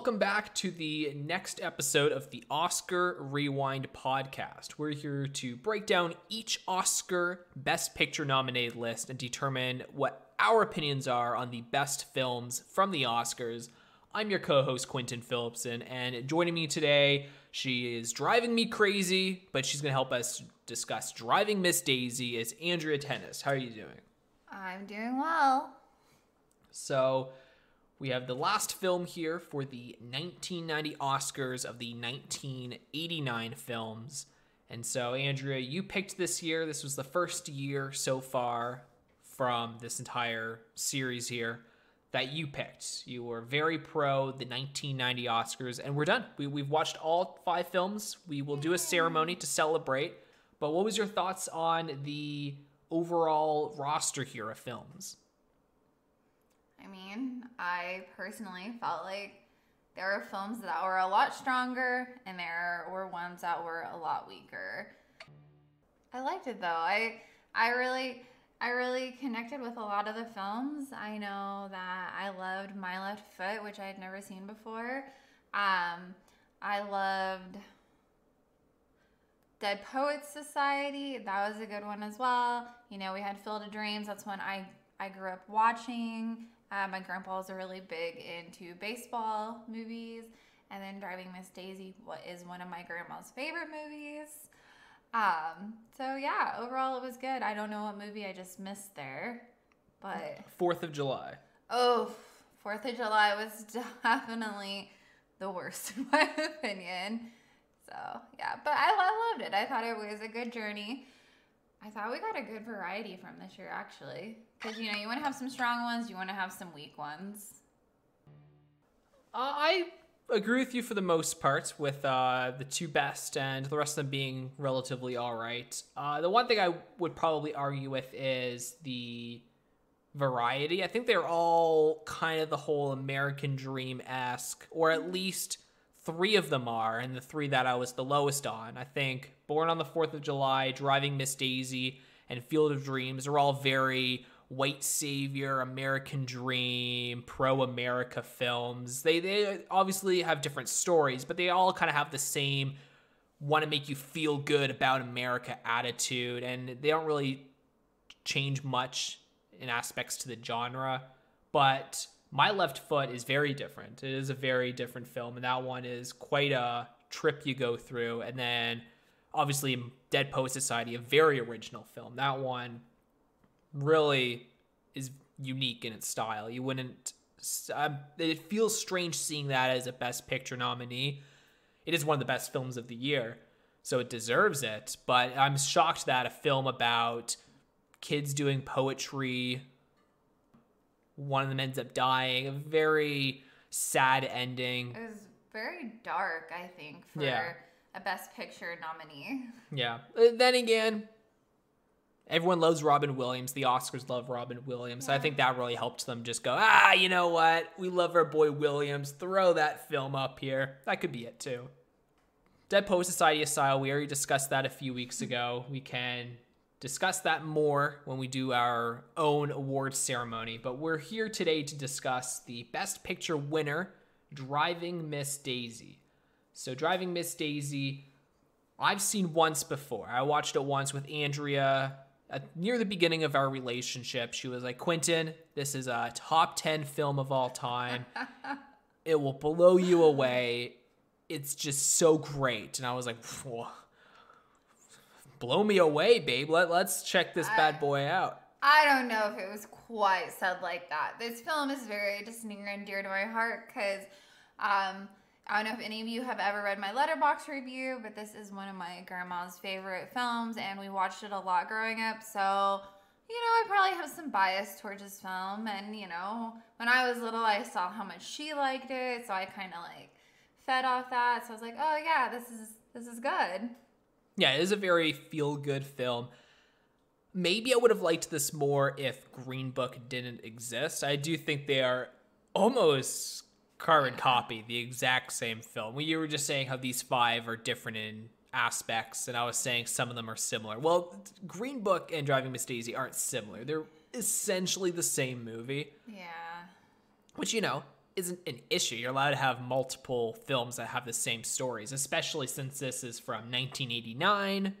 welcome back to the next episode of the Oscar Rewind podcast. We're here to break down each Oscar Best Picture nominated list and determine what our opinions are on the best films from the Oscars. I'm your co host, Quentin Phillipson, and joining me today, she is driving me crazy, but she's going to help us discuss Driving Miss Daisy, is Andrea Tennis. How are you doing? I'm doing well. So, we have the last film here for the 1990 Oscars of the 1989 films. And so, Andrea, you picked this year. This was the first year so far from this entire series here that you picked. You were very pro the 1990 Oscars, and we're done. We, we've watched all five films. We will do a ceremony to celebrate. But what was your thoughts on the overall roster here of films? I mean, I personally felt like there were films that were a lot stronger and there were ones that were a lot weaker. I liked it though. I I really I really connected with a lot of the films. I know that I loved My Left Foot, which I had never seen before. Um, I loved Dead Poets Society. That was a good one as well. You know, we had Field of Dreams. That's one I I grew up watching. Uh, my grandpa was really big into baseball movies, and then Driving Miss Daisy what is one of my grandma's favorite movies. Um, so yeah, overall it was good. I don't know what movie I just missed there, but Fourth of July. Oh, Fourth of July was definitely the worst in my opinion. So yeah, but I, I loved it. I thought it was a good journey. I thought we got a good variety from this year actually, because you know you want to have some strong ones, you want to have some weak ones. Uh, I agree with you for the most part, with uh, the two best and the rest of them being relatively all right. Uh, the one thing I would probably argue with is the variety. I think they're all kind of the whole American Dream esque, or at least three of them are, and the three that I was the lowest on. I think Born on the Fourth of July, Driving Miss Daisy, and Field of Dreams are all very white savior, American dream, pro America films. They they obviously have different stories, but they all kind of have the same want to make you feel good about America attitude, and they don't really change much in aspects to the genre. But My Left Foot is very different. It is a very different film, and that one is quite a trip you go through. And then obviously Dead Poet Society, a very original film. That one really is unique in its style. You wouldn't. Uh, it feels strange seeing that as a Best Picture nominee. It is one of the best films of the year, so it deserves it. But I'm shocked that a film about kids doing poetry, one of them ends up dying. A very sad ending. It was very dark, I think, for Yeah. a Best Picture nominee. Yeah. Uh, Then again, everyone loves Robin Williams. The Oscars love Robin Williams. So I think that really helped them just go, ah, you know what? We love our boy Williams. Throw that film up here. That could be it too. Dead Poet Society Asylum, we already discussed that a few weeks ago. We can discuss that more when we do our own awards ceremony. But we're here today to discuss the Best Picture winner, Driving Miss Daisy. So, Driving Miss Daisy, I've seen once before. I watched it once with Andrea at, near the beginning of our relationship. She was like, Quentin, this is a top 10 film of all time. it will blow you away. It's just so great. And I was like, "Whoa. blow me away, babe. Let, let's check this bad boy out. I don't know if it was quite said like that. This film is very just near and dear to my heart because um, I don't know if any of you have ever read my Letterboxd review, but this is one of my grandma's favorite films, and we watched it a lot growing up. So, you know, I probably have some bias towards this film. And, you know, when I was little, I saw how much she liked it, so I kind of like fed off that. So I was like, oh, yeah, this is this is good. Yeah, it is a very feel good film. Maybe I would have liked this more if Green Book didn't exist. I do think they are almost carbon copy, the exact same film. Well, you were just saying how these five are different in aspects, and I was saying some of them are similar. Well, Green Book and Driving Miss Daisy aren't similar. They're essentially the same movie, Yeah. which, you know, isn't an issue. You're allowed to have multiple films that have the same stories, especially since this is from 1989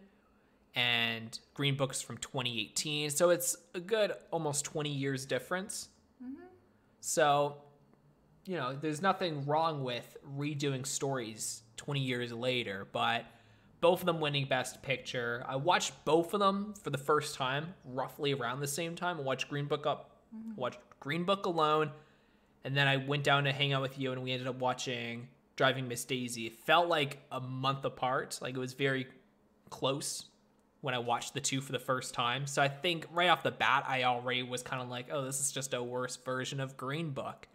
and Green Book's from 2018. So it's a good almost 20 years difference. Mm-hmm. So, you know, there's nothing wrong with redoing stories 20 years later, but both of them winning Best Picture. I watched both of them for the first time, roughly around the same time. I watched Green Book up, mm-hmm. watched Green Book alone, and then I went down to hang out with you, and we ended up watching Driving Miss Daisy. It felt like a month apart, like it was very close when I watched the two for the first time. So I think right off the bat, I already was kind of like, oh, this is just a worse version of Green Book.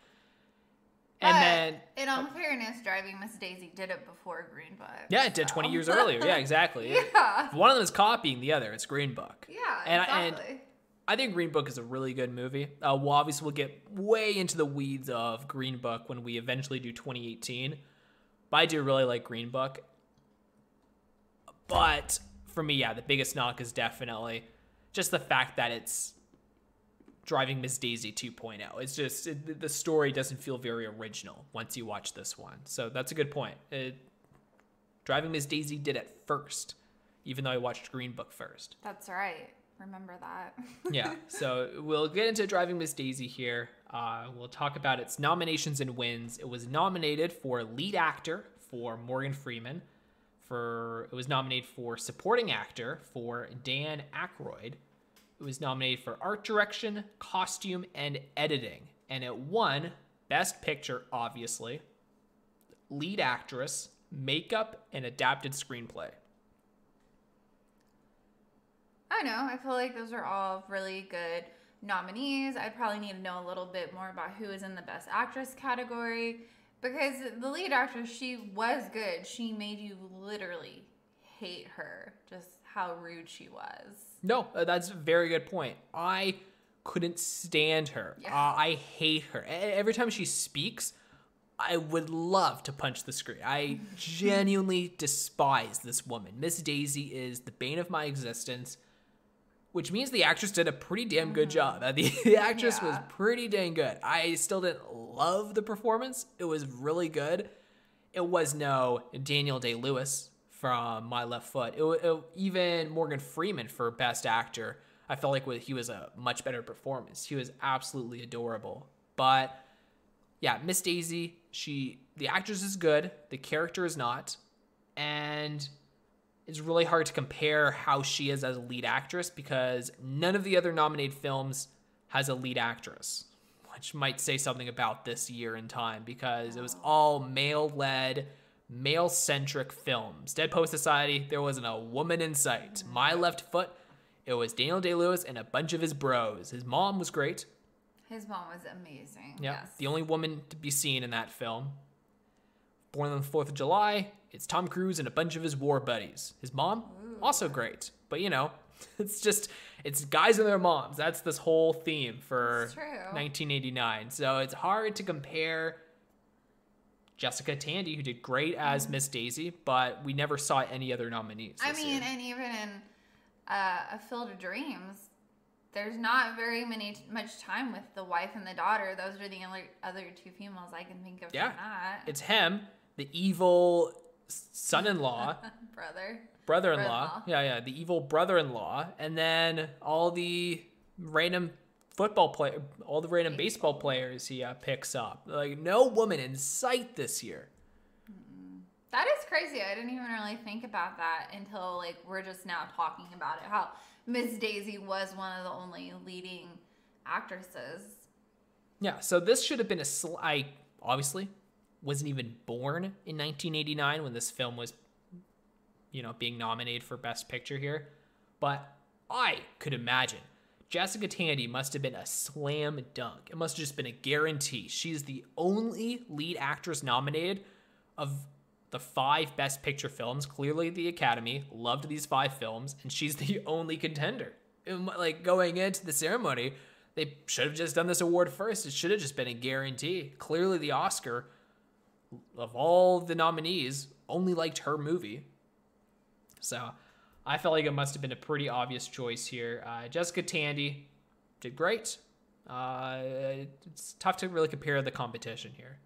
And then, in all fairness, Driving Miss Daisy did it before Green Book. yeah, it did 20 years earlier. Yeah, exactly. yeah. One of them is copying the other. It's Green Book. Yeah, And I- and- exactly. I think Green Book is a really good movie. Uh, we'll obviously we'll get way into the weeds of Green Book when we eventually do 2018. But I do really like Green Book. But for me, yeah, the biggest knock is definitely just the fact that it's driving Miss Daisy 2.0. It's just it, the story doesn't feel very original once you watch this one. So that's a good point. It, driving Miss Daisy did it first, even though I watched Green Book first That's right. Remember that. yeah, so we'll get into Driving Miss Daisy here. Uh, we'll talk about its nominations and wins. It was nominated for lead actor for Morgan Freeman. For it was nominated for supporting actor for Dan Aykroyd. It was nominated for art direction, costume, and editing, and it won Best Picture, obviously, lead actress, makeup, and adapted screenplay. I don't know. I feel like those are all really good nominees. I'd probably need to know a little bit more about who is in the best actress category because the lead actress, she was good. She made you literally hate her, just how rude she was. No, uh, that's a very good point. I couldn't stand her. Yeah. Uh, I hate her. Every time she speaks, I would love to punch the screen. I genuinely despise this woman. Miss Daisy is the bane of my existence, which means the actress did a pretty damn good job. Uh, The, the actress was pretty dang good. I still didn't love the performance. It was really good. It was no Daniel Day Lewis from My Left Foot. It, it, even Morgan Freeman for Best Actor. I felt like he was a much better performance. He was absolutely adorable. But yeah, Miss Daisy, she the actress is good, the character is not, and it's really hard to compare how she is as a lead actress because none of the other nominated films has a lead actress, which might say something about this year in time because it was all male led, male centric films. Dead Poet Society, there wasn't a woman in sight. My Left Foot, it was Daniel Day Lewis and a bunch of his bros. His mom was great. His mom was amazing. Yeah, Yes. the only woman to be seen in that film. Born on the 4th of July, it's Tom Cruise and a bunch of his war buddies. His mom, also great. But you know, it's just, it's guys and their moms. That's this whole theme for 1989. So it's hard to compare Jessica Tandy, who did great as Miss Daisy, but we never saw any other nominees. Mm-hmm. I mean, year. and even in uh, A Field of Dreams, there's not very many much time with the wife and the daughter. Those are the only other two females I can think of Yeah. that. it's him, the evil son in law. Brother. brother-in-law. Brother-in-law. Yeah, yeah, the evil brother-in-law, and then all the random football player, all the random baseball players he uh, picks up. Like no woman in sight this year. That is crazy. I didn't even really think about that until like we're just now talking about it. How Miss Daisy was one of the only leading actresses. Yeah, so this should have been a sl- I obviously wasn't even born in 1989 when this film was you know being nominated for best picture here, but I could imagine Jessica Tandy must have been a slam dunk. It must have just been a guarantee. She's the only lead actress nominated of the five best picture films. Clearly, the Academy loved these five films, and she's the only contender. And, like going into the ceremony, they should have just done this award first. It should have just been a guarantee. Clearly, the Oscar of all the nominees only liked her movie. So I felt like it must have been a pretty obvious choice here. Uh, Jessica Tandy did great. Uh, it's tough to really compare the competition here.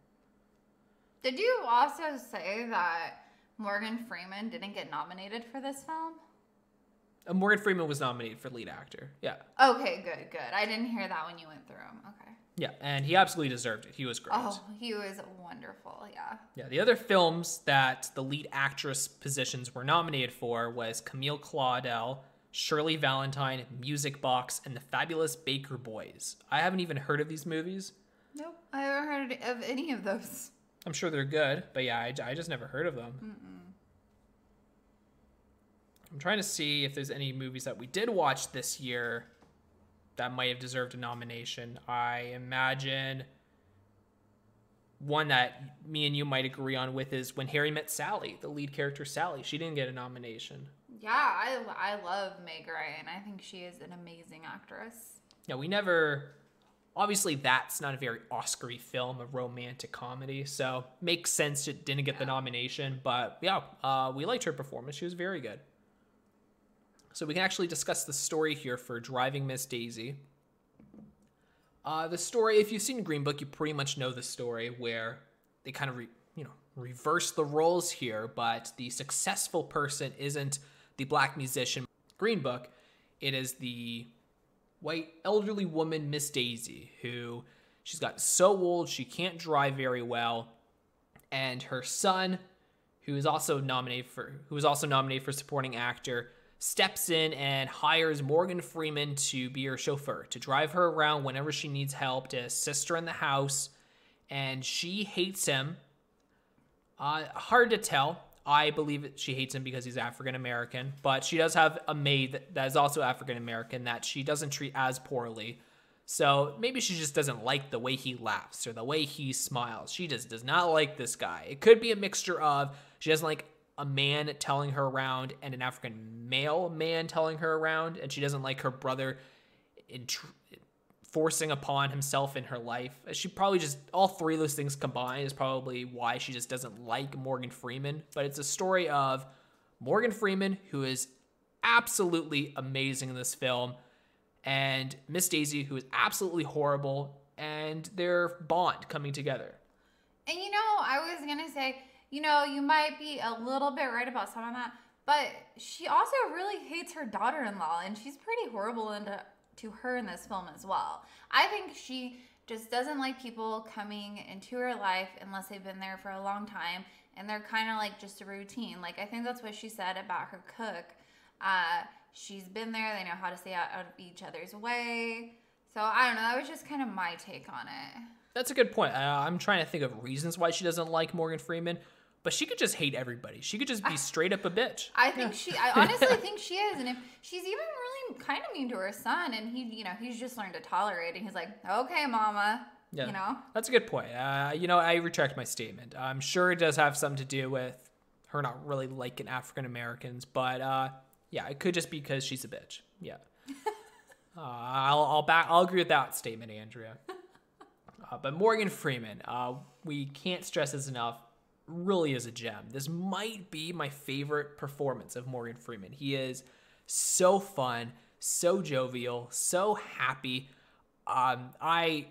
Did you also say that Morgan Freeman didn't get nominated for this film? Uh, Morgan Freeman was nominated for lead actor. Yeah. Okay, good, good. I didn't hear that when you went through them. Okay. Yeah, and he absolutely deserved it. He was great. Oh, he was wonderful. Yeah. Yeah, the other films that the lead actress positions were nominated for was Camille Claudel, Shirley Valentine, Music Box, and The Fabulous Baker Boys. I haven't even heard of these movies. Nope, I haven't heard of any of those. I'm sure they're good, but yeah, I, I just never heard of them. Mm-mm. I'm trying to see if there's any movies that we did watch this year that might have deserved a nomination. I imagine one that me and you might agree on with is When Harry Met Sally, the lead character Sally. She didn't get a nomination. Yeah, I, I love Meg Ryan. I think she is an amazing actress. Yeah, we never. Obviously, that's not a very Oscar film, a romantic comedy. So, makes sense it didn't get yeah. the nomination. But yeah, uh, we liked her performance. She was very good. So we can actually discuss the story here for Driving Miss Daisy. Uh, the story, if you've seen Green Book, you pretty much know the story where they kind of, re, you know, reverse the roles here, but the successful person isn't the black musician Green Book. It is the white elderly woman Miss Daisy who she's got so old she can't drive very well, and her son, who is also nominated for who is also nominated for supporting actor, steps in and hires Morgan Freeman to be her chauffeur, to drive her around whenever she needs help, to assist her in the house. And she hates him. Uh, hard to tell. I believe she hates him because he's African American, but she does have a maid that is also African American that she doesn't treat as poorly. So maybe she just doesn't like the way he laughs or the way he smiles. She just does not like this guy. It could be a mixture of she doesn't like a man telling her around and an African male man telling her around, and she doesn't like her brother tr- forcing upon himself in her life. She probably just all three of those things combined is probably why she just doesn't like Morgan Freeman. But it's a story of Morgan Freeman who is absolutely amazing in this film, and Miss Daisy who is absolutely horrible, and their bond coming together. And you know, I was gonna say you know, you might be a little bit right about some of that, but she also really hates her daughter in law, and she's pretty horrible into to her in this film as well. I think she just doesn't like people coming into her life unless they've been there for a long time and they're kind of like just a routine. Like I think that's what she said about her cook. Uh, she's been there, they know how to stay out, out of each other's way. So I don't know, that was just kind of my take on it. That's a good point. Uh, I'm trying to think of reasons why she doesn't like Morgan Freeman but she could just hate everybody. She could just be straight up a bitch. I think she. I honestly think she is, and if she's even really kind of mean to her son, and he, you know, he's just learned to tolerate and He's like, okay, mama. Yeah, you know, that's a good point. Uh, you know, I retract my statement. I'm sure it does have something to do with her not really liking African Americans, but uh, yeah, it could just be because she's a bitch. Yeah, uh, I'll I'll back. I'll agree with that statement, Andrea. Uh, but Morgan Freeman, uh, we can't stress this enough really is a gem. This might be my favorite performance of Morgan Freeman. He is so fun, so jovial, so happy. Um, I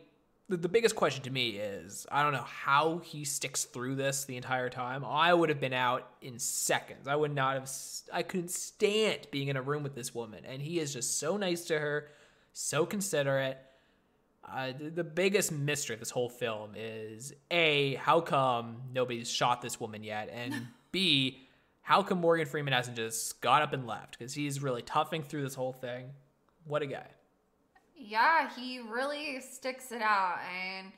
the, the biggest question to me is I don't know how he sticks through this the entire time. I would have been out in seconds. I would not have. I couldn't stand being in a room with this woman, and he is just so nice to her, so considerate. Uh, the biggest mystery of this whole film is a how come nobody's shot this woman yet, and b how come Morgan Freeman hasn't just got up and left because he's really toughing through this whole thing. What a guy! Yeah, he really sticks it out, and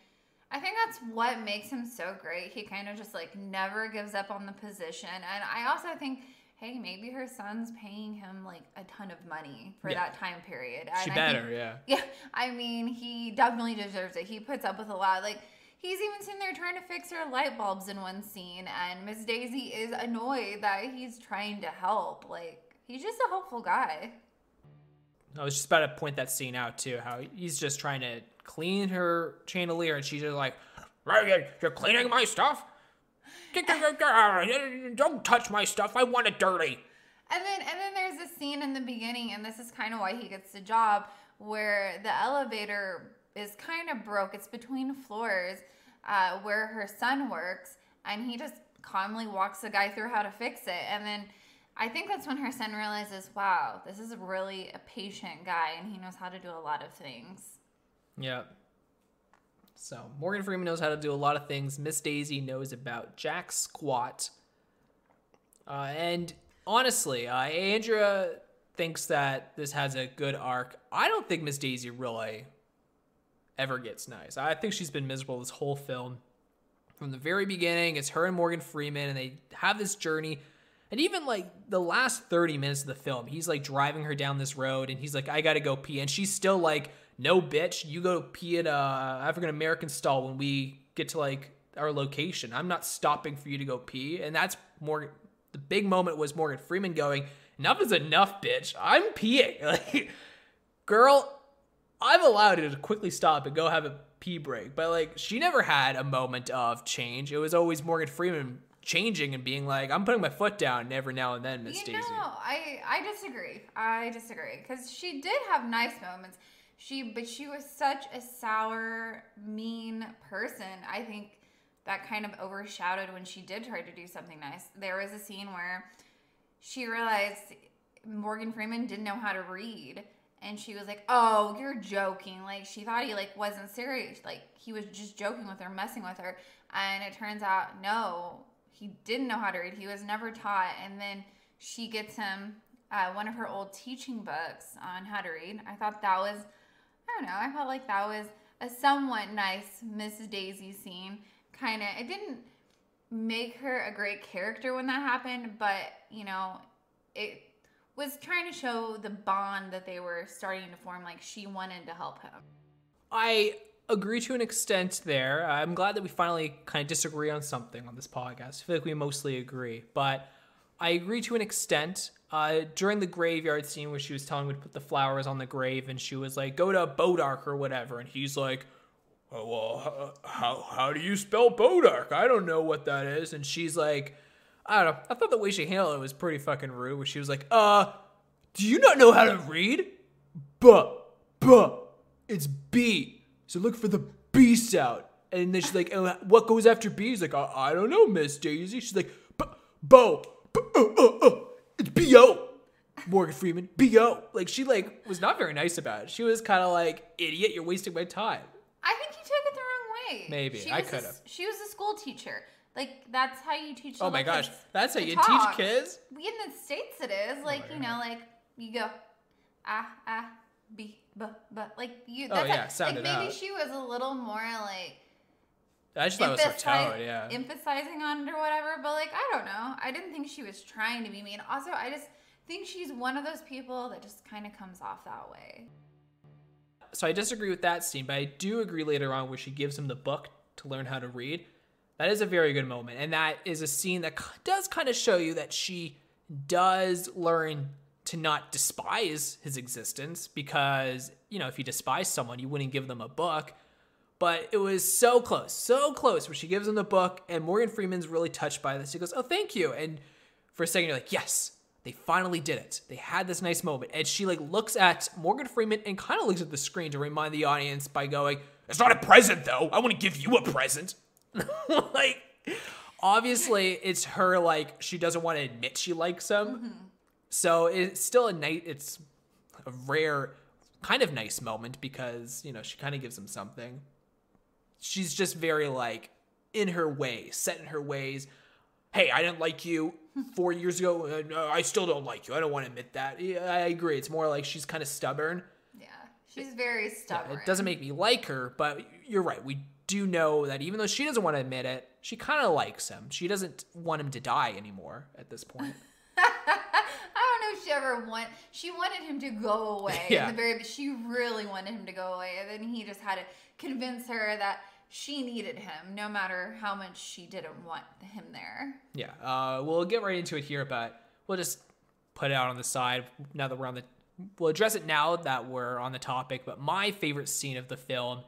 I think that's what makes him so great. He kind of just like never gives up on the position, and I also think hey, maybe her son's paying him like a ton of money for yeah. that time period. And she better, think, yeah. Yeah, I mean, he definitely deserves it. He puts up with a lot. Like, he's even sitting there trying to fix her light bulbs in one scene, and Miss Daisy is annoyed that he's trying to help. Like, he's just a helpful guy. I was just about to point that scene out too. How he's just trying to clean her chandelier, and she's just like, "You're cleaning my stuff." Don't touch my stuff. I want it dirty. And then and then there's a scene in the beginning, and this is kind of why he gets the job, where the elevator is kind of broke. It's between floors uh, where her son works, and he just calmly walks the guy through how to fix it. And then I think that's when her son realizes, wow, this is really a patient guy, and he knows how to do a lot of things. Yeah. So Morgan Freeman knows how to do a lot of things. Miss Daisy knows about Jack Squat. Uh, and honestly, uh, Andrea thinks that this has a good arc. I don't think Miss Daisy really ever gets nice. I think she's been miserable this whole film. From the very beginning, it's her and Morgan Freeman, and they have this journey. And even like the last 30 minutes of the film, he's like driving her down this road, and he's like, I gotta go pee. And she's still like, No, bitch, you go pee at uh, a African American stall when we get to like our location. I'm not stopping for you to go pee. And that's Morgan. The big moment was Morgan Freeman going, Enough is enough, bitch. I'm peeing. Like, girl, I've allowed you to quickly stop and go have a pee break, but like she never had a moment of change. It was always Morgan Freeman changing and being like, "I'm putting my foot down every now and then, Miss You Daisy." know, I I disagree. I disagree because she did have nice moments. She, but she was such a sour, mean person. I think that kind of overshadowed when she did try to do something nice. There was a scene where she realized Morgan Freeman didn't know how to read. And she was like, "Oh, you're joking!" Like she thought he like wasn't serious, like he was just joking with her, messing with her. And it turns out, no, he didn't know how to read. He was never taught. And then she gets him uh, one of her old teaching books on how to read. I thought that was, I don't know, I felt like that was a somewhat nice Mrs. Daisy scene. Kind of, it didn't make her a great character when that happened, but you know, it was trying to show the bond that they were starting to form. Like she wanted to help him. I agree to an extent there. I'm glad that we finally kind of disagree on something on this podcast. I feel like we mostly agree, but I agree to an extent. Uh, during the graveyard scene where she was telling him to put the flowers on the grave, and she was like, "Go to Bodark or whatever," and he's like, oh, "Well, how how do you spell Bodark? I don't know what that is." And she's like, "I don't know." I thought the way she handled it was pretty fucking rude. Where she was like, "Uh, do you not know how to read? Buh, buh, it's B. So look for the B sound. And then she's like, "Uh, what goes after B? He's like, I, I don't know, Miss Daisy. She's like, "B- Bo, it's B-O. Morgan Freeman, B-O. Like, she, like, was not very nice about it. She was kind of like, idiot, you're wasting my time. I think you took it the wrong way. Maybe. She I was a- could've. She was a school teacher. Like that's how you teach. Oh my gosh, kids that's how you talk. teach kids? In the states, it is like my you know, like you go, ah ah, b b b, like you. Oh, That's yeah, how- sound like it maybe out. she was a little more like I just thought it was her tone, yeah. emphasizing on it or whatever. But like I don't know, I didn't think she was trying to be mean. Also, I just think she's one of those people that just kind of comes off that way. so I disagree with that scene, but I do agree later on where she gives him the book to learn how to read. That is a very good moment, and that is a scene that does kind of show you that she does learn to not despise his existence because you know if you despise someone, you wouldn't give them a book. But it was so close, so close, where she gives him the book, and Morgan Freeman's really touched by this. He goes, "Oh, thank you," and for a second you're like, "Yes, they finally did it. They had this nice moment." And she like looks at Morgan Freeman and kind of looks at the screen to remind the audience by going, "It's not a present, though. I want to give you a present." like, obviously, it's her like she doesn't want to admit she likes him. Mm-hmm. So it's still a night. It's a rare, kind of nice moment because you know she kind of gives him something. She's just very like in her way, set in her ways. Hey, I didn't like you four years ago. And, uh, I still don't like you. I don't want to admit that. Yeah, I agree. It's more like she's kind of stubborn. Yeah, she's very stubborn. It doesn't make me like her, but you're right. We do know that even though she doesn't want to admit it, she kind of likes him. She doesn't want him to die anymore at this point. I don't know if she ever want. She wanted him to go away Yeah. in the very. She really wanted him to go away, and then he just had to convince her that she needed him, no matter how much she didn't want him there. Yeah, uh, we'll get right into it here, but we'll just put it out on the side now that we're on the. We'll address it now that we're on the topic. But my favorite scene of the film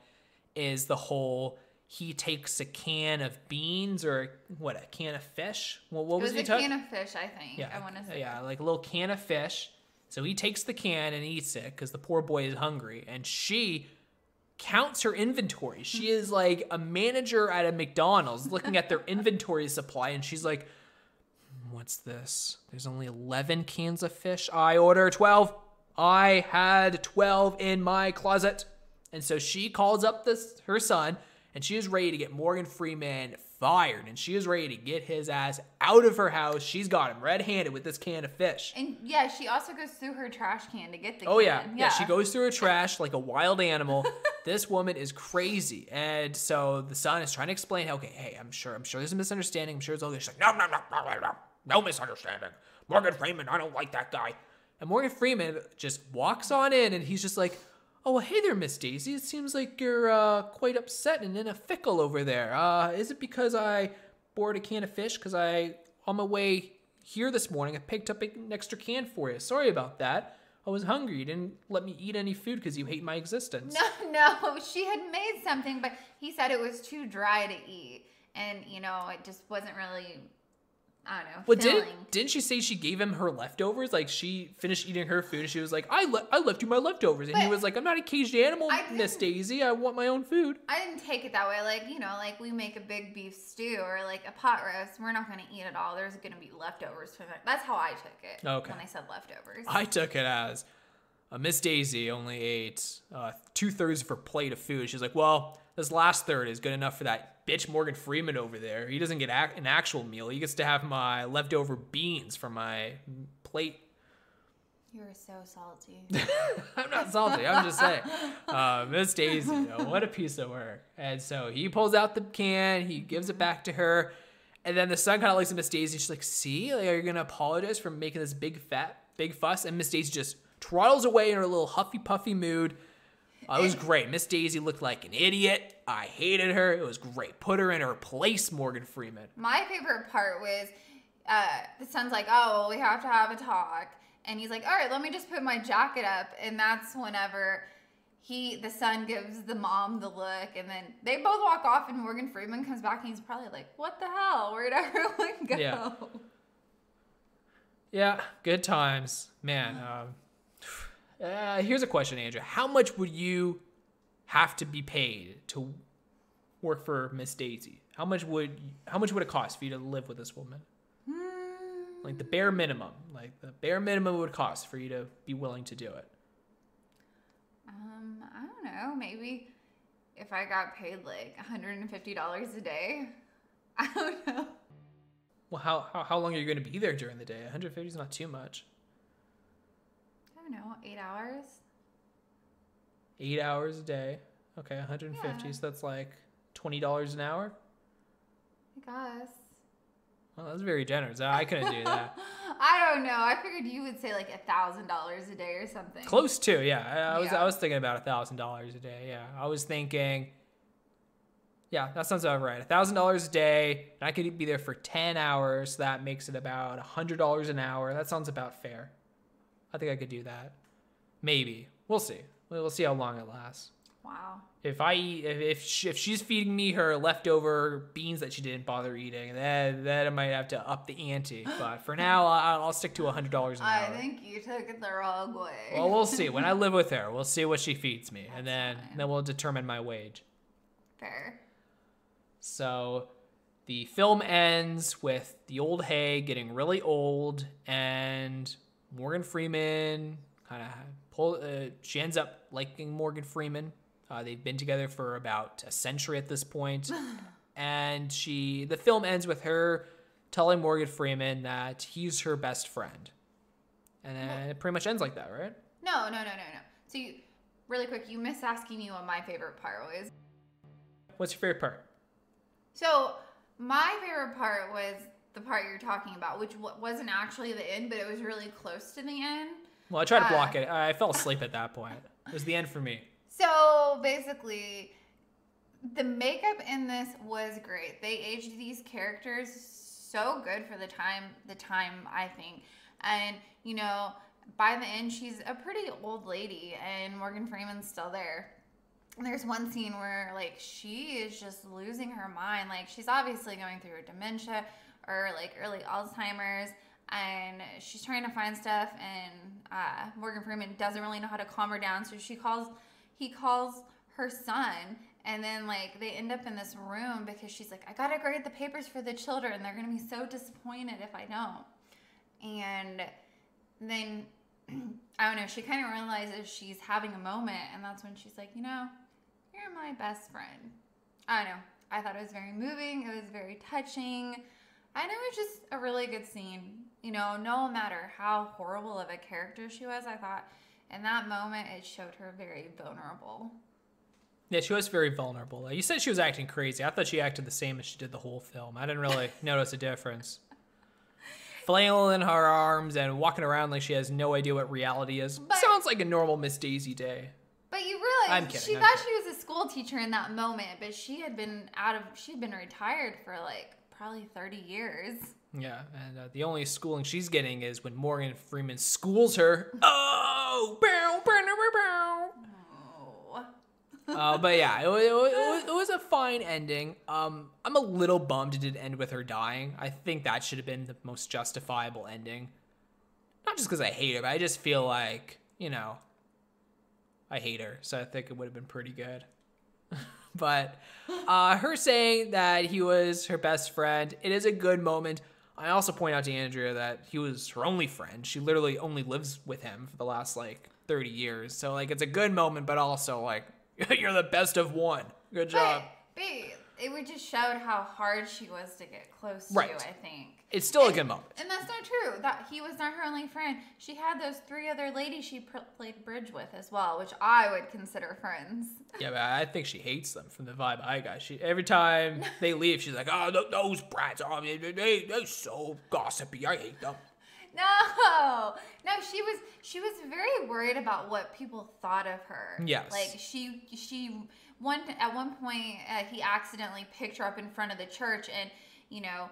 is the whole he takes a can of beans or what a can of fish. Well, what was It was, was he a took? can of fish, I think. yeah, I want to say. yeah, like a little can of fish. So he takes the can and eats it because the poor boy is hungry, and she counts her inventory. She is like a manager at a McDonald's looking at their inventory supply, and she's like, What's this? There's only 11 cans of fish. I order 12. I had 12 in my closet. And so she calls up this her son and she is ready to get Morgan Freeman fired and she is ready to get his ass out of her house. She's got him red-handed with this can of fish. And yeah, she also goes through her trash can to get the Oh yeah. can. yeah, She goes through her trash like a wild animal. this woman is crazy, and so the son is trying to explain. Okay, hey, I'm sure, I'm sure there's a misunderstanding. I'm sure it's all good. She's like, no, no, no, no, no, no, no misunderstanding. Morgan Freeman, I don't like that guy. And Morgan Freeman just walks on in, and he's just like, oh, well, hey there, Miss Daisy. It seems like you're uh, quite upset and in a fickle over there. Uh, is it because I bought a can of fish? Because I, on my way here this morning, I picked up an extra can for you. Sorry about that. I was hungry. You didn't let me eat any food because you hate my existence. No, no, she had made something, but he said it was too dry to eat, and you know, it just wasn't really. I don't know. Well, filling. didn't didn't she say she gave him her leftovers? Like she finished eating her food and she was like, "I le- I left you my leftovers," and he was like, "I'm not a caged animal, Miss Daisy. I want my own food." I didn't take it that way. Like, you know, like we make a big beef stew or like a pot roast. We're not going to eat it all. There's going to be leftovers. That's how I took it. Okay. When I said leftovers. I took it as uh, Miss Daisy only ate uh, two thirds of her plate of food. She's like, "Well, this last third is good enough for that bitch Morgan Freeman over there. He doesn't get ac- an actual meal. He gets to have my leftover beans from my plate." You're so salty. I'm not salty. I'm just saying. Uh, Miss Daisy, though, what a piece of work. And so he pulls out the can, he gives it back to her, and then the son kind of looks at Miss Daisy. She's like, "See, like, are you gonna apologize for making this big fat, big fuss?" And Miss Daisy just trottles away in her little huffy puffy mood. Uh, it was great. Miss Daisy looked like an idiot. I hated her. It was great. Put her in her place, Morgan Freeman. My favorite part was uh, the son's like, oh, well, we have to have a talk. And he's like, all right, let me just put my jacket up. And that's whenever he, the son gives the mom the look. And then they both walk off and Morgan Freeman comes back and he's probably like, what the hell? Where'd everyone go? Yeah. Yeah, good times, man. Um, uh, here's a question, Andrea. How much would you have to be paid to work for Miss Daisy? How much would how much would it cost for you to live with this woman? Hmm, Like the bare minimum, like the bare minimum it would cost for you to be willing to do it. um, I don't know. Maybe if I got paid like $150 a day. I don't know. Well, how how, how long are you going to be there during the day? 150 is not too much. Know. Eight hours? Eight hours a day. Okay, 150. Yeah. So that's like twenty dollars an hour. I guess. Well, that's very generous. I couldn't do that. I don't know. I figured you would say like a thousand dollars a day or something. Close to, yeah. I, I was Yeah. I was thinking about a thousand dollars a day. Yeah, I was thinking. Yeah, that sounds about right. A thousand dollars a day, and I could be there for ten hours. So that makes it about a hundred dollars an hour. That sounds about fair. I think I could do that. Maybe we'll see. We'll see how long it lasts. Wow. If I eat, if if, she, if she's feeding me her leftover beans that she didn't bother eating, then then I might have to up the ante. But for now, I'll, I'll stick to a hundred dollars an I hour. think you took it the wrong way. Well, we'll see. When I live with her, we'll see what she feeds me, and then fine. then we'll determine my wage. Fair. So, the film ends with the old Hay getting really old, and Morgan Freeman kind of pull. Uh, she ends up liking Morgan Freeman. Uh, they've been together for about a century at this point, and she. The film ends with her telling Morgan Freeman that he's her best friend, and then it pretty much ends like that, right? No, no, no, no, no. So you, really quick, you miss asking me what my favorite part was. What's your favorite part? So my favorite part was the part you're talking about, which wa- wasn't actually the end, but it was really close to the end. Well, I tried to Uh, block it. I fell asleep at that point. It was the end for me. So basically, the makeup in this was great. They aged these characters so good for the time. The time I think, and you know, by the end, she's a pretty old lady, and Morgan Freeman's still there. And there's one scene where like she is just losing her mind. Like she's obviously going through a dementia or like early Alzheimer's and she's trying to find stuff and uh, Morgan Freeman doesn't really know how to calm her down. So she calls he calls her son. And then like they end up in this room because she's like, I gotta grade the papers for the children. They're gonna be so disappointed if I don't. And then I don't know, she kind of realizes she's having a moment, and that's when she's like, you know, you're my best friend. I don't know. I thought it was very moving. It was very touching. And it was just a really good scene. You know, no matter how horrible of a character she was, I thought in that moment it showed her very vulnerable. Yeah, she was very vulnerable. You said she was acting crazy. I thought she acted the same as she did the whole film. I didn't really notice a difference. Flailing her arms and walking around like she has no idea what reality is. But- Sounds like a normal Miss Daisy day. But you realize I'm kidding, she I'm thought kidding. she was a school teacher in that moment, but she had been out of she'd been retired for like probably 30 years. Yeah, and uh, the only schooling she's getting is when Morgan Freeman schools her. Oh, bow, bow, bow, Oh. bow. uh, but yeah, it was, it, was, it was a fine ending. Um, I'm a little bummed it didn't end with her dying. I think that should have been the most justifiable ending. Not just because I hate her, but I just feel like you know, I hate her, so I think it would have been pretty good. But uh, her saying that he was her best friend, it is a good moment. I also point out to Andrea that he was her only friend. She literally only lives with him for the last like 30 years. So like it's a good moment, but also like you're the best of one. Good job. But, but it would just showed how hard she was to get close Right. to, I think. It's still a good moment. And that's not true. That he was not her only friend. She had those three other ladies she pr- played bridge with as well, which I would consider friends. Yeah, but I think she hates them from the vibe I got. She every time they leave, she's like, "Oh, th- those brats! Oh, they, they, they're so gossipy. I hate them." No, no, she was she was very worried about what people thought of her. Yes. like she she one at one point uh, he accidentally picked her up in front of the church, and you know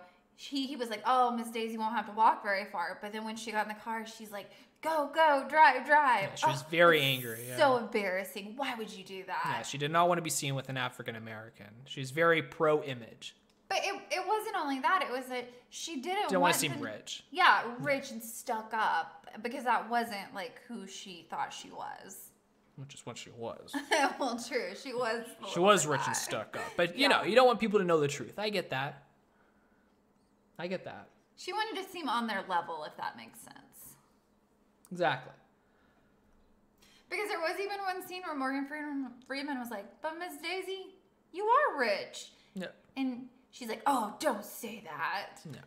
he he was like, "Oh, Miss Daisy won't have to walk very far." But then when she got in the car, she's like, "Go, go, drive, drive." Yeah, she was Oh, very angry, yeah. So embarrassing. Why would you do that? Yeah, she did not want to be seen with an African American. She's very pro image. But it, it wasn't only that. It was that she didn't, Didn't want want to seem rich. Yeah, rich and stuck up because that wasn't like who she thought she was. Which is what she was. well, true. She was. She was rich and stuck up. But you know, you don't want people to know the truth. I get that. I get that. She wanted to seem on their level, if that makes sense. Exactly. Because there was even one scene where Morgan Freeman, Freeman was like, "But Miss Daisy, you are rich," No. and she's like, "Oh, don't say that." No.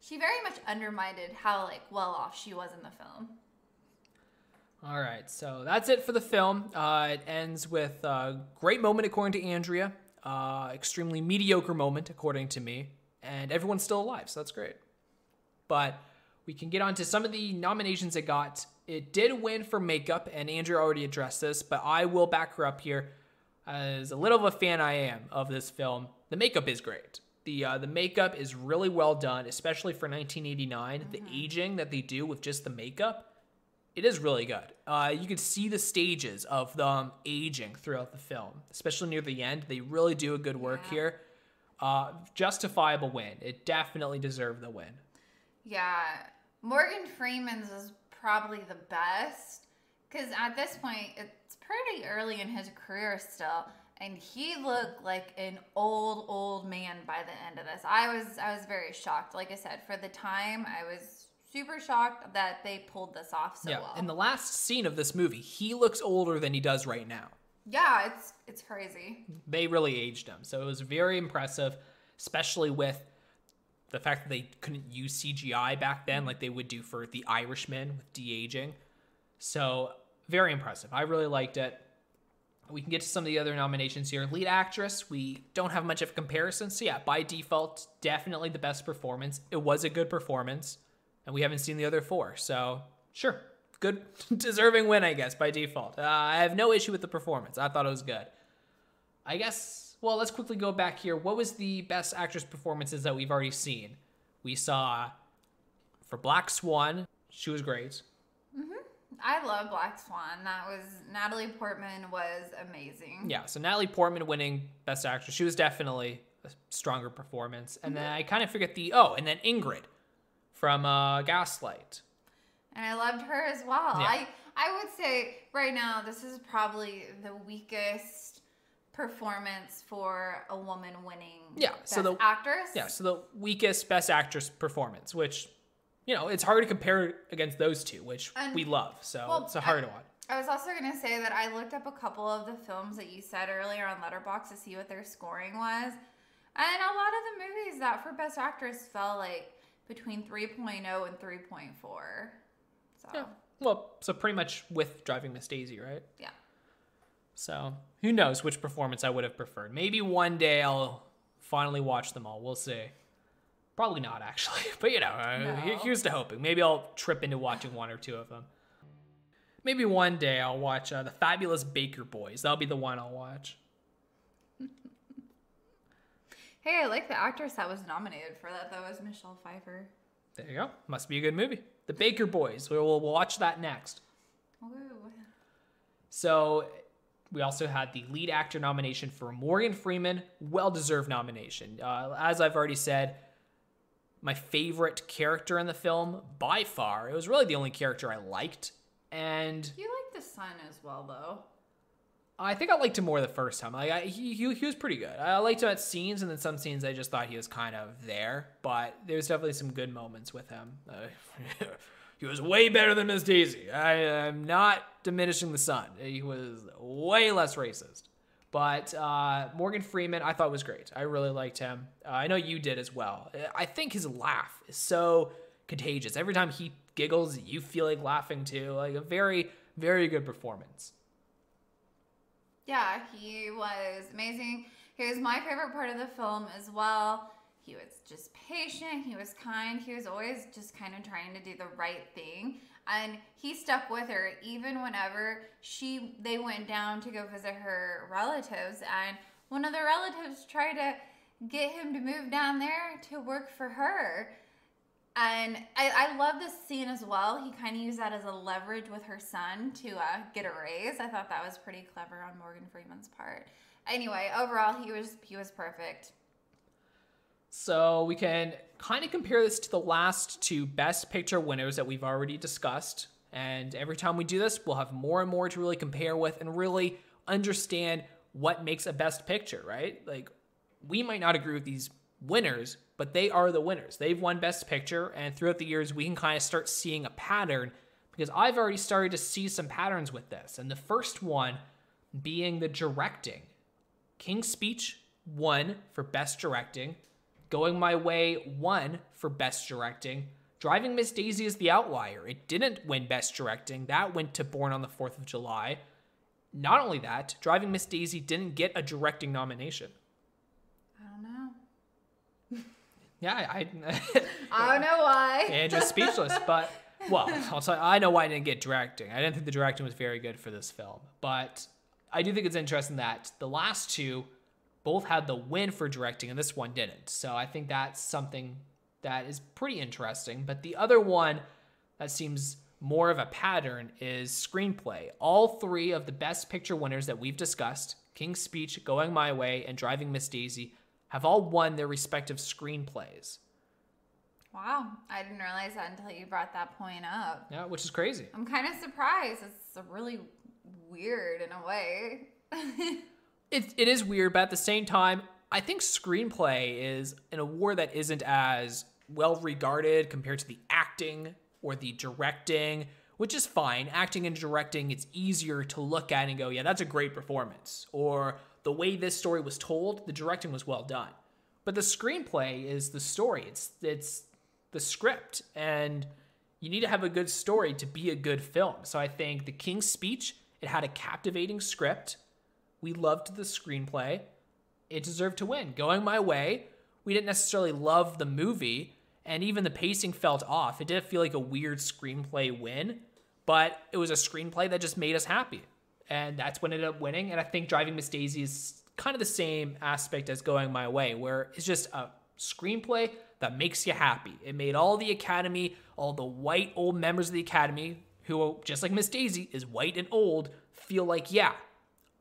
She very much undermined how like well off she was in the film. All right, so that's it for the film. Uh, it ends with a great moment according to Andrea, uh, extremely mediocre moment according to me, and everyone's still alive, so that's great. But we can get on to some of the nominations it got. It did win for makeup, and Andrea already addressed this, but I will back her up here. As a little of a fan I am of this film, the makeup is great. The uh, the makeup is really well done, especially for 1989. The aging that they do with just the makeup, it is really good. Uh, you can see the stages of them aging throughout the film, especially near the end. They really do a good work Yeah. here. Uh, justifiable win. It definitely deserved the win. Yeah, Morgan Freeman's is probably the best because at this point it's pretty early in his career still, and he looked like an old old man by the end of this. I was I was very shocked. Like I said, for the time, I was super shocked that they pulled this off so yeah. well. In the last scene of this movie, he looks older than he does right now. Yeah, it's it's crazy. They really aged him. So it was very impressive, especially with the fact that they couldn't use CGI back then like they would do for The Irishman with de aging. So very impressive. I really liked it. We can get to some of the other nominations here. Lead actress, we don't have much of a comparison. So yeah, by default, definitely the best performance. It was a good performance, and we haven't seen the other four. So sure, good, deserving win, I guess, by default. Uh, I have no issue with the performance. I thought it was good. I guess, well, let's quickly go back here. What was the best actress performances that we've already seen? We saw for Black Swan, she was great. Mhm. I love Black Swan. That was Natalie Portman was amazing. Yeah, so Natalie Portman winning Best Actress. She was definitely a stronger performance. And then I kind of forget the oh, and then Ingrid from uh, Gaslight. And I loved her as well. Yeah. I I would say right now this is probably the weakest performance for a woman winning. Yeah, so the- actress. Yeah, so the weakest Best Actress performance, which, you know, it's hard to compare against those two, which And- we love. So well, it's a hard one. I was also gonna say that I looked up a couple of the films that you said earlier on Letterboxd to see what their scoring was, and a lot of the movies that for Best Actress fell like between 3.0 and 3.4. So Yeah. Well, so pretty much with Driving Miss Daisy, right? yeah. So who knows which performance I would have preferred. Maybe one day I'll finally watch them all. We'll see. Probably not, actually. But you know, uh, No. he- here's to hoping. Maybe I'll trip into watching one or two of them. Maybe one day I'll watch uh, the Fabulous Baker Boys. That'll be the one I'll watch. Hey, I like the actress that was nominated for that. That was Michelle Pfeiffer. There you go. Must be a good movie. The Baker Boys. We'll watch that next. So we also had the lead actor nomination for Morgan Freeman, well deserved nomination. Uh, as I've already said, my favorite character in the film by far. It was really the only character I liked, and You like the son as well, though. I think I liked him more the first time. Like I, he, he he was pretty good. I liked him at scenes, and then some scenes I just thought he was kind of there. But there was definitely some good moments with him. Uh, he was way better than Miss Daisy. I am not diminishing the son. He was way less racist. But uh, Morgan Freeman, I thought was great. I really liked him. Uh, I know you did as well. I think his laugh is so contagious. Every time he giggles, you feel like laughing too. Like a very, very good performance. Yeah, he was amazing. He was my favorite part of the film as well. He was just patient, he was kind, he was always just kind of trying to do the right thing. And he stuck with her even whenever she they went down to go visit her relatives and one of the relatives tried to get him to move down there to work for her. And I, I love this scene as well. He kind of used that as a leverage with her son to uh, get a raise. I thought that was pretty clever on Morgan Freeman's part. Anyway, overall, he was he was perfect. So we can kind of compare this to the last two best picture winners that we've already discussed. And every time we do this, we'll have more and more to really compare with and really understand what makes a best picture, right? Like we might not agree with these winners, but they are the winners. They've won best picture and throughout the years we can kind of start seeing a pattern because I've already started to see some patterns with this. And the first one being the directing. King's Speech won for best directing. Going My Way won for Best Directing. Driving Miss Daisy is the outlier. It didn't win Best Directing. That went to Born on the 4th of July. Not only that, Driving Miss Daisy didn't get a directing nomination. I don't know. Yeah, I, I don't know why. Andrew's speechless. But well, I'll tell you, I know why I didn't get directing. I didn't think the directing was very good for this film, but I do think it's interesting that the last two both had the win for directing, and this one didn't. So I think that's something that is pretty interesting. But the other one that seems more of a pattern is screenplay. All three of the best picture winners that we've discussed King's Speech, Going My Way, and Driving Miss Daisy have all won their respective screenplays. Wow, I didn't realize that until you brought that point up. Yeah, which is crazy. I'm kind of surprised. It's really weird in a way. It, it is weird, but at the same time, I think screenplay is an award that isn't as well regarded compared to the acting or the directing, which is fine. Acting and directing, it's easier to look at and go, yeah, that's a great performance. Or the way this story was told, the directing was well done. But the screenplay is the story. It's it's the script, and you need to have a good story to be a good film. So I think The King's Speech, it had a captivating script. We loved the screenplay. It deserved to win. Going my way, we didn't necessarily love the movie, and even the pacing felt off. It didn't feel like a weird screenplay win, but it was a screenplay that just made us happy. And that's what ended up winning. And I think Driving Miss Daisy is kind of the same aspect as Going My Way, where it's just a screenplay that makes you happy. It made all the Academy, all the white old members of the Academy, who, just like Miss Daisy, is white and old, feel like, yeah,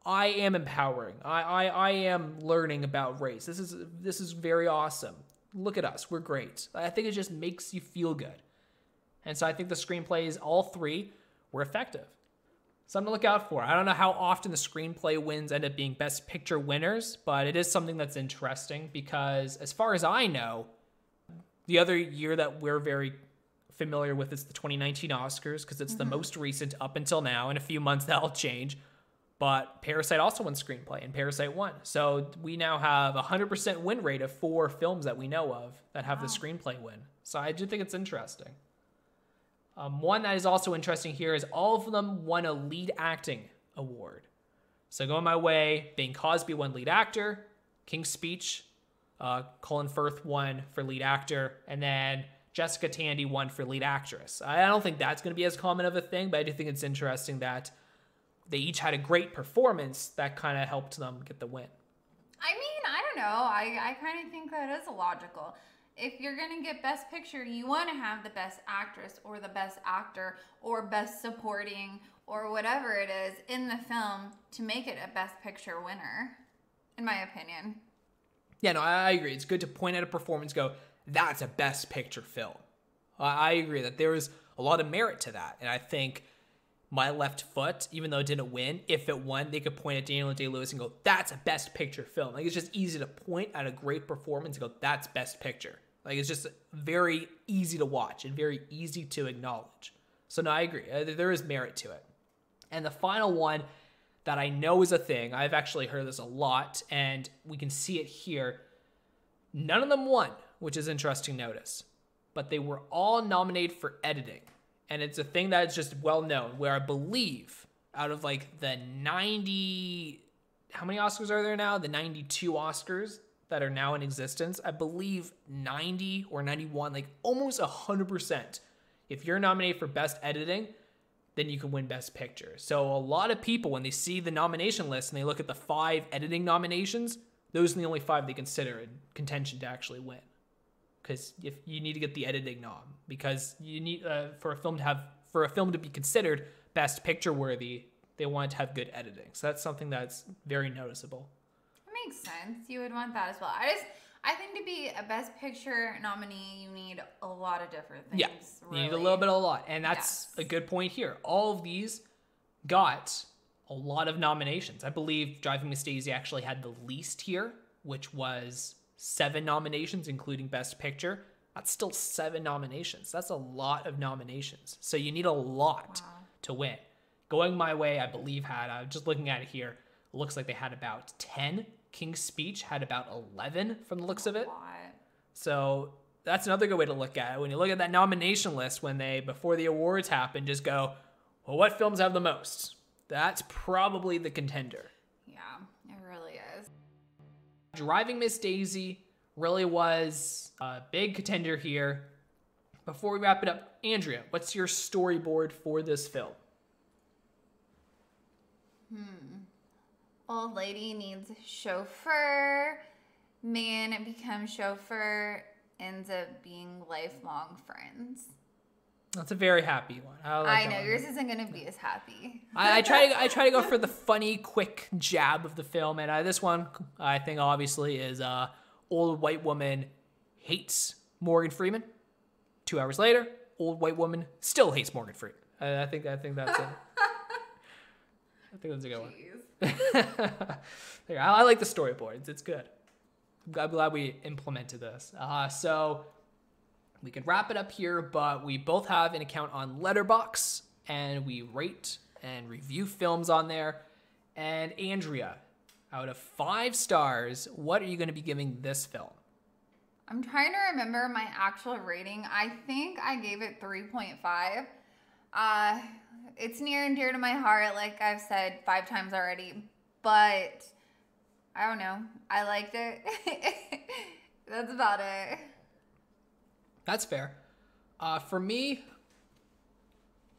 I am empowering. I, I I am learning about race. This is this is very awesome. Look at us. We're great. I think it just makes you feel good. And so I think the screenplays, all three, were effective. Something to look out for. I don't know how often the screenplay wins end up being Best Picture winners, but it is something that's interesting because, as far as I know, the other year that we're very familiar with is the 2019 Oscars because it's mm-hmm. the most recent up until now. In a few months, that'll change. But Parasite also won screenplay, and Parasite won. So we now have a 100% win rate of four films that we know of that have wow. the screenplay win. So I do think it's interesting. Um, one that is also interesting here is all of them won a lead acting award. So going my way, Bing Crosby won lead actor, King's Speech, uh, Colin Firth won for lead actor, and then Jessica Tandy won for lead actress. I don't think that's going to be as common of a thing, but I do think it's interesting that they each had a great performance that kind of helped them get the win. I mean, I don't know. I, I kind of think that is logical. If you're going to get Best Picture, you want to have the best actress or the best actor or best supporting or whatever it is in the film to make it a Best Picture winner, in my opinion. Yeah, no, I agree. It's good to point at a performance, go, that's a Best Picture film. I agree that there is a lot of merit to that. And I think my left foot, even though it didn't win, if it won, they could point at Daniel Day Lewis and go, that's a best picture film. Like it's just easy to point at a great performance and go, that's best picture. Like it's just very easy to watch and very easy to acknowledge. So no, I agree. Uh, there is merit to it. And the final one that I know is a thing, I've actually heard this a lot, and we can see it here. None of them won, which is interesting notice, but they were all nominated for editing and it's a thing that is just well known. Where I believe out of like the 90, how many Oscars are there now? The 92 Oscars that are now in existence. I believe 90 or 91, like almost 100%. If you're nominated for Best Editing, then you can win Best Picture. So a lot of people, when they see the nomination list and they look at the five editing nominations, those are the only five they consider in contention to actually win because if you need to get the editing nom because you need uh, for a film to have for a film to be considered best picture worthy they want to have good editing so that's something that's very noticeable makes sense you would want that as well i just i think to be a best picture nominee you need a lot of different things yeah really. you need a little bit of a lot and that's yes. a good point here all of these got a lot of nominations i believe driving miss daisy actually had the least here which was seven nominations, including Best Picture. That's still seven nominations. That's a lot of nominations. So you need a lot wow. to win. Going My Way, I believe, had, I'm just looking at it here, looks like they had about 10. King's Speech had about 11 from the looks of it. So that's another good way to look at it. When you look at that nomination list, when they, before the awards happen, just go, well, what films have the most? That's probably the contender. Yeah, it really is. Driving Miss Daisy really was a big contender here. Before we wrap it up, Andrea, what's your storyboard for this film? Hmm. Old lady needs chauffeur. Man becomes chauffeur. Ends up being lifelong friends. That's a very happy one. I, like I know yours isn't going to be as happy. I, I, try to I try to go for the funny, quick jab of the film, and uh, this one I think obviously is uh, old white woman hates Morgan Freeman. Two hours later, old white woman still hates Morgan Freeman. I, I think I think that's it. I think that's a good Jeez. one. I, I like the storyboards. It's, good. I'm glad we implemented this. Uh, so we can wrap it up here, but we both have an account on Letterboxd, and we rate and review films on there. And Andrea, out of five stars, what are you going to be giving this film? I'm trying to remember my actual rating. I think I gave it 3.5. Uh, it's near and dear to my heart, like I've said five times already. But I don't know. I liked it. That's about it. That's fair. Uh, for me,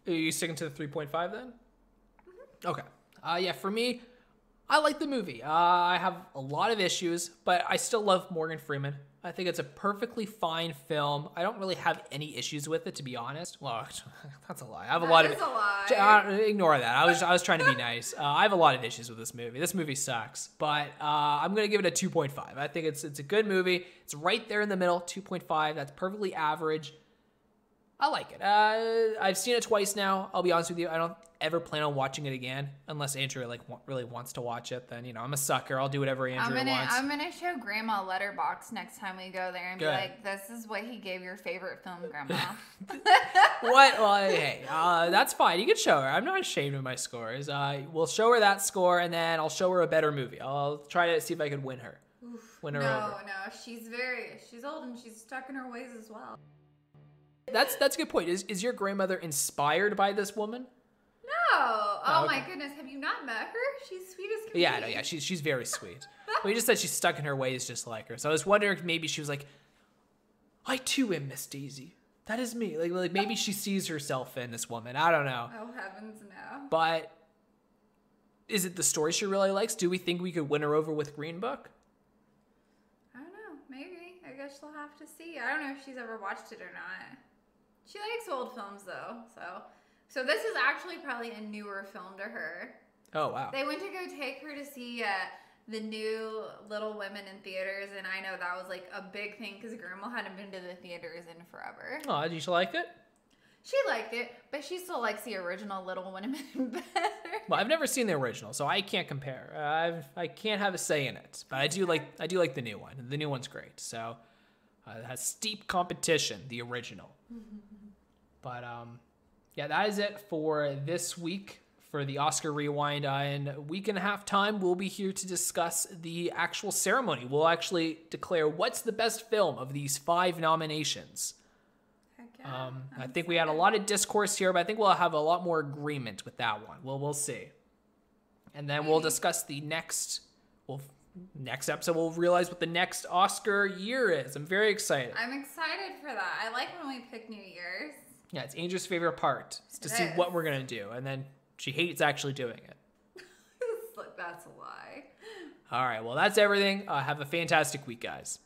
are you sticking to the 3.5 then? Mm-hmm. Okay. Uh, yeah, for me, I like the movie. Uh, I have a lot of issues, but I still love Morgan Freeman. I think it's a perfectly fine film. I don't really have any issues with it, to be honest. Well, that's a lie. I have that a lot of. A lie. Uh, ignore that. I was I was trying to be nice. Uh, I have a lot of issues with this movie. This movie sucks, but uh, I'm gonna give it a 2.5. I think it's it's a good movie. It's right there in the middle, 2.5. That's perfectly average. I like it. Uh, I've seen it twice now. I'll be honest with you. I don't ever plan on watching it again unless Andrew like wa- really wants to watch it. Then you know I'm a sucker. I'll do whatever Andrew I'm gonna wants. I'm gonna show Grandma Letterboxd next time we go there and Good. be like, "This is what he gave your favorite film, Grandma." what? Well, hey, uh, that's fine. You can show her. I'm not ashamed of my scores. Uh, we'll show her that score, and then I'll show her a better movie. I'll try to see if I can win her. Win her no, over. no, she's very she's old and she's stuck in her ways as well. That's that's a good point. Is is your grandmother inspired by this woman? No, oh, Oh, my goodness, have you not met her? She's sweet as can be. Yeah, no, yeah, she's she's very sweet. we just said she's stuck in her ways, just like her. So I was wondering if maybe she was like, I too am Miss Daisy. That is me. Like, like maybe she sees herself in this woman. I don't know. Oh heavens, no. But is it the story she really likes? Do we think we could win her over with Green Book? I don't know. Maybe. I guess she'll have to see. I don't know if she's ever watched it or not. She likes old films though, so so this is actually probably a newer film to her. Oh wow. They went to go take her to see uh, the new Little Women in theaters, and I know that was like a big thing because Grandma hadn't been to the theaters in forever. Oh, did you like it? She liked it, but she still likes the original Little Women better. Well, I've never seen the original, so I can't compare. Uh, I've, I can't have a say in it, but I do like I do like the new one. The new one's great. So uh, it has steep competition, the original. but um, yeah, that is it for this week for the Oscar Rewind. Uh, in a week and a half time, we'll be here to discuss the actual ceremony. We'll actually declare what's the best film of these five nominations. Yeah. Um, I think we had a lot of discourse here, but I think we'll have a lot more agreement with that one. Well, we'll see. And then we'll discuss the next. Well, next episode we'll realize what the next Oscar year is. I'm very excited. I'm excited for that. I like when we pick New Year's. Yeah, it's Angel's favorite part is to It see is. what we're gonna do, and then she hates actually doing it. That's a lie. All right, well that's everything. Uh, have a fantastic week, guys.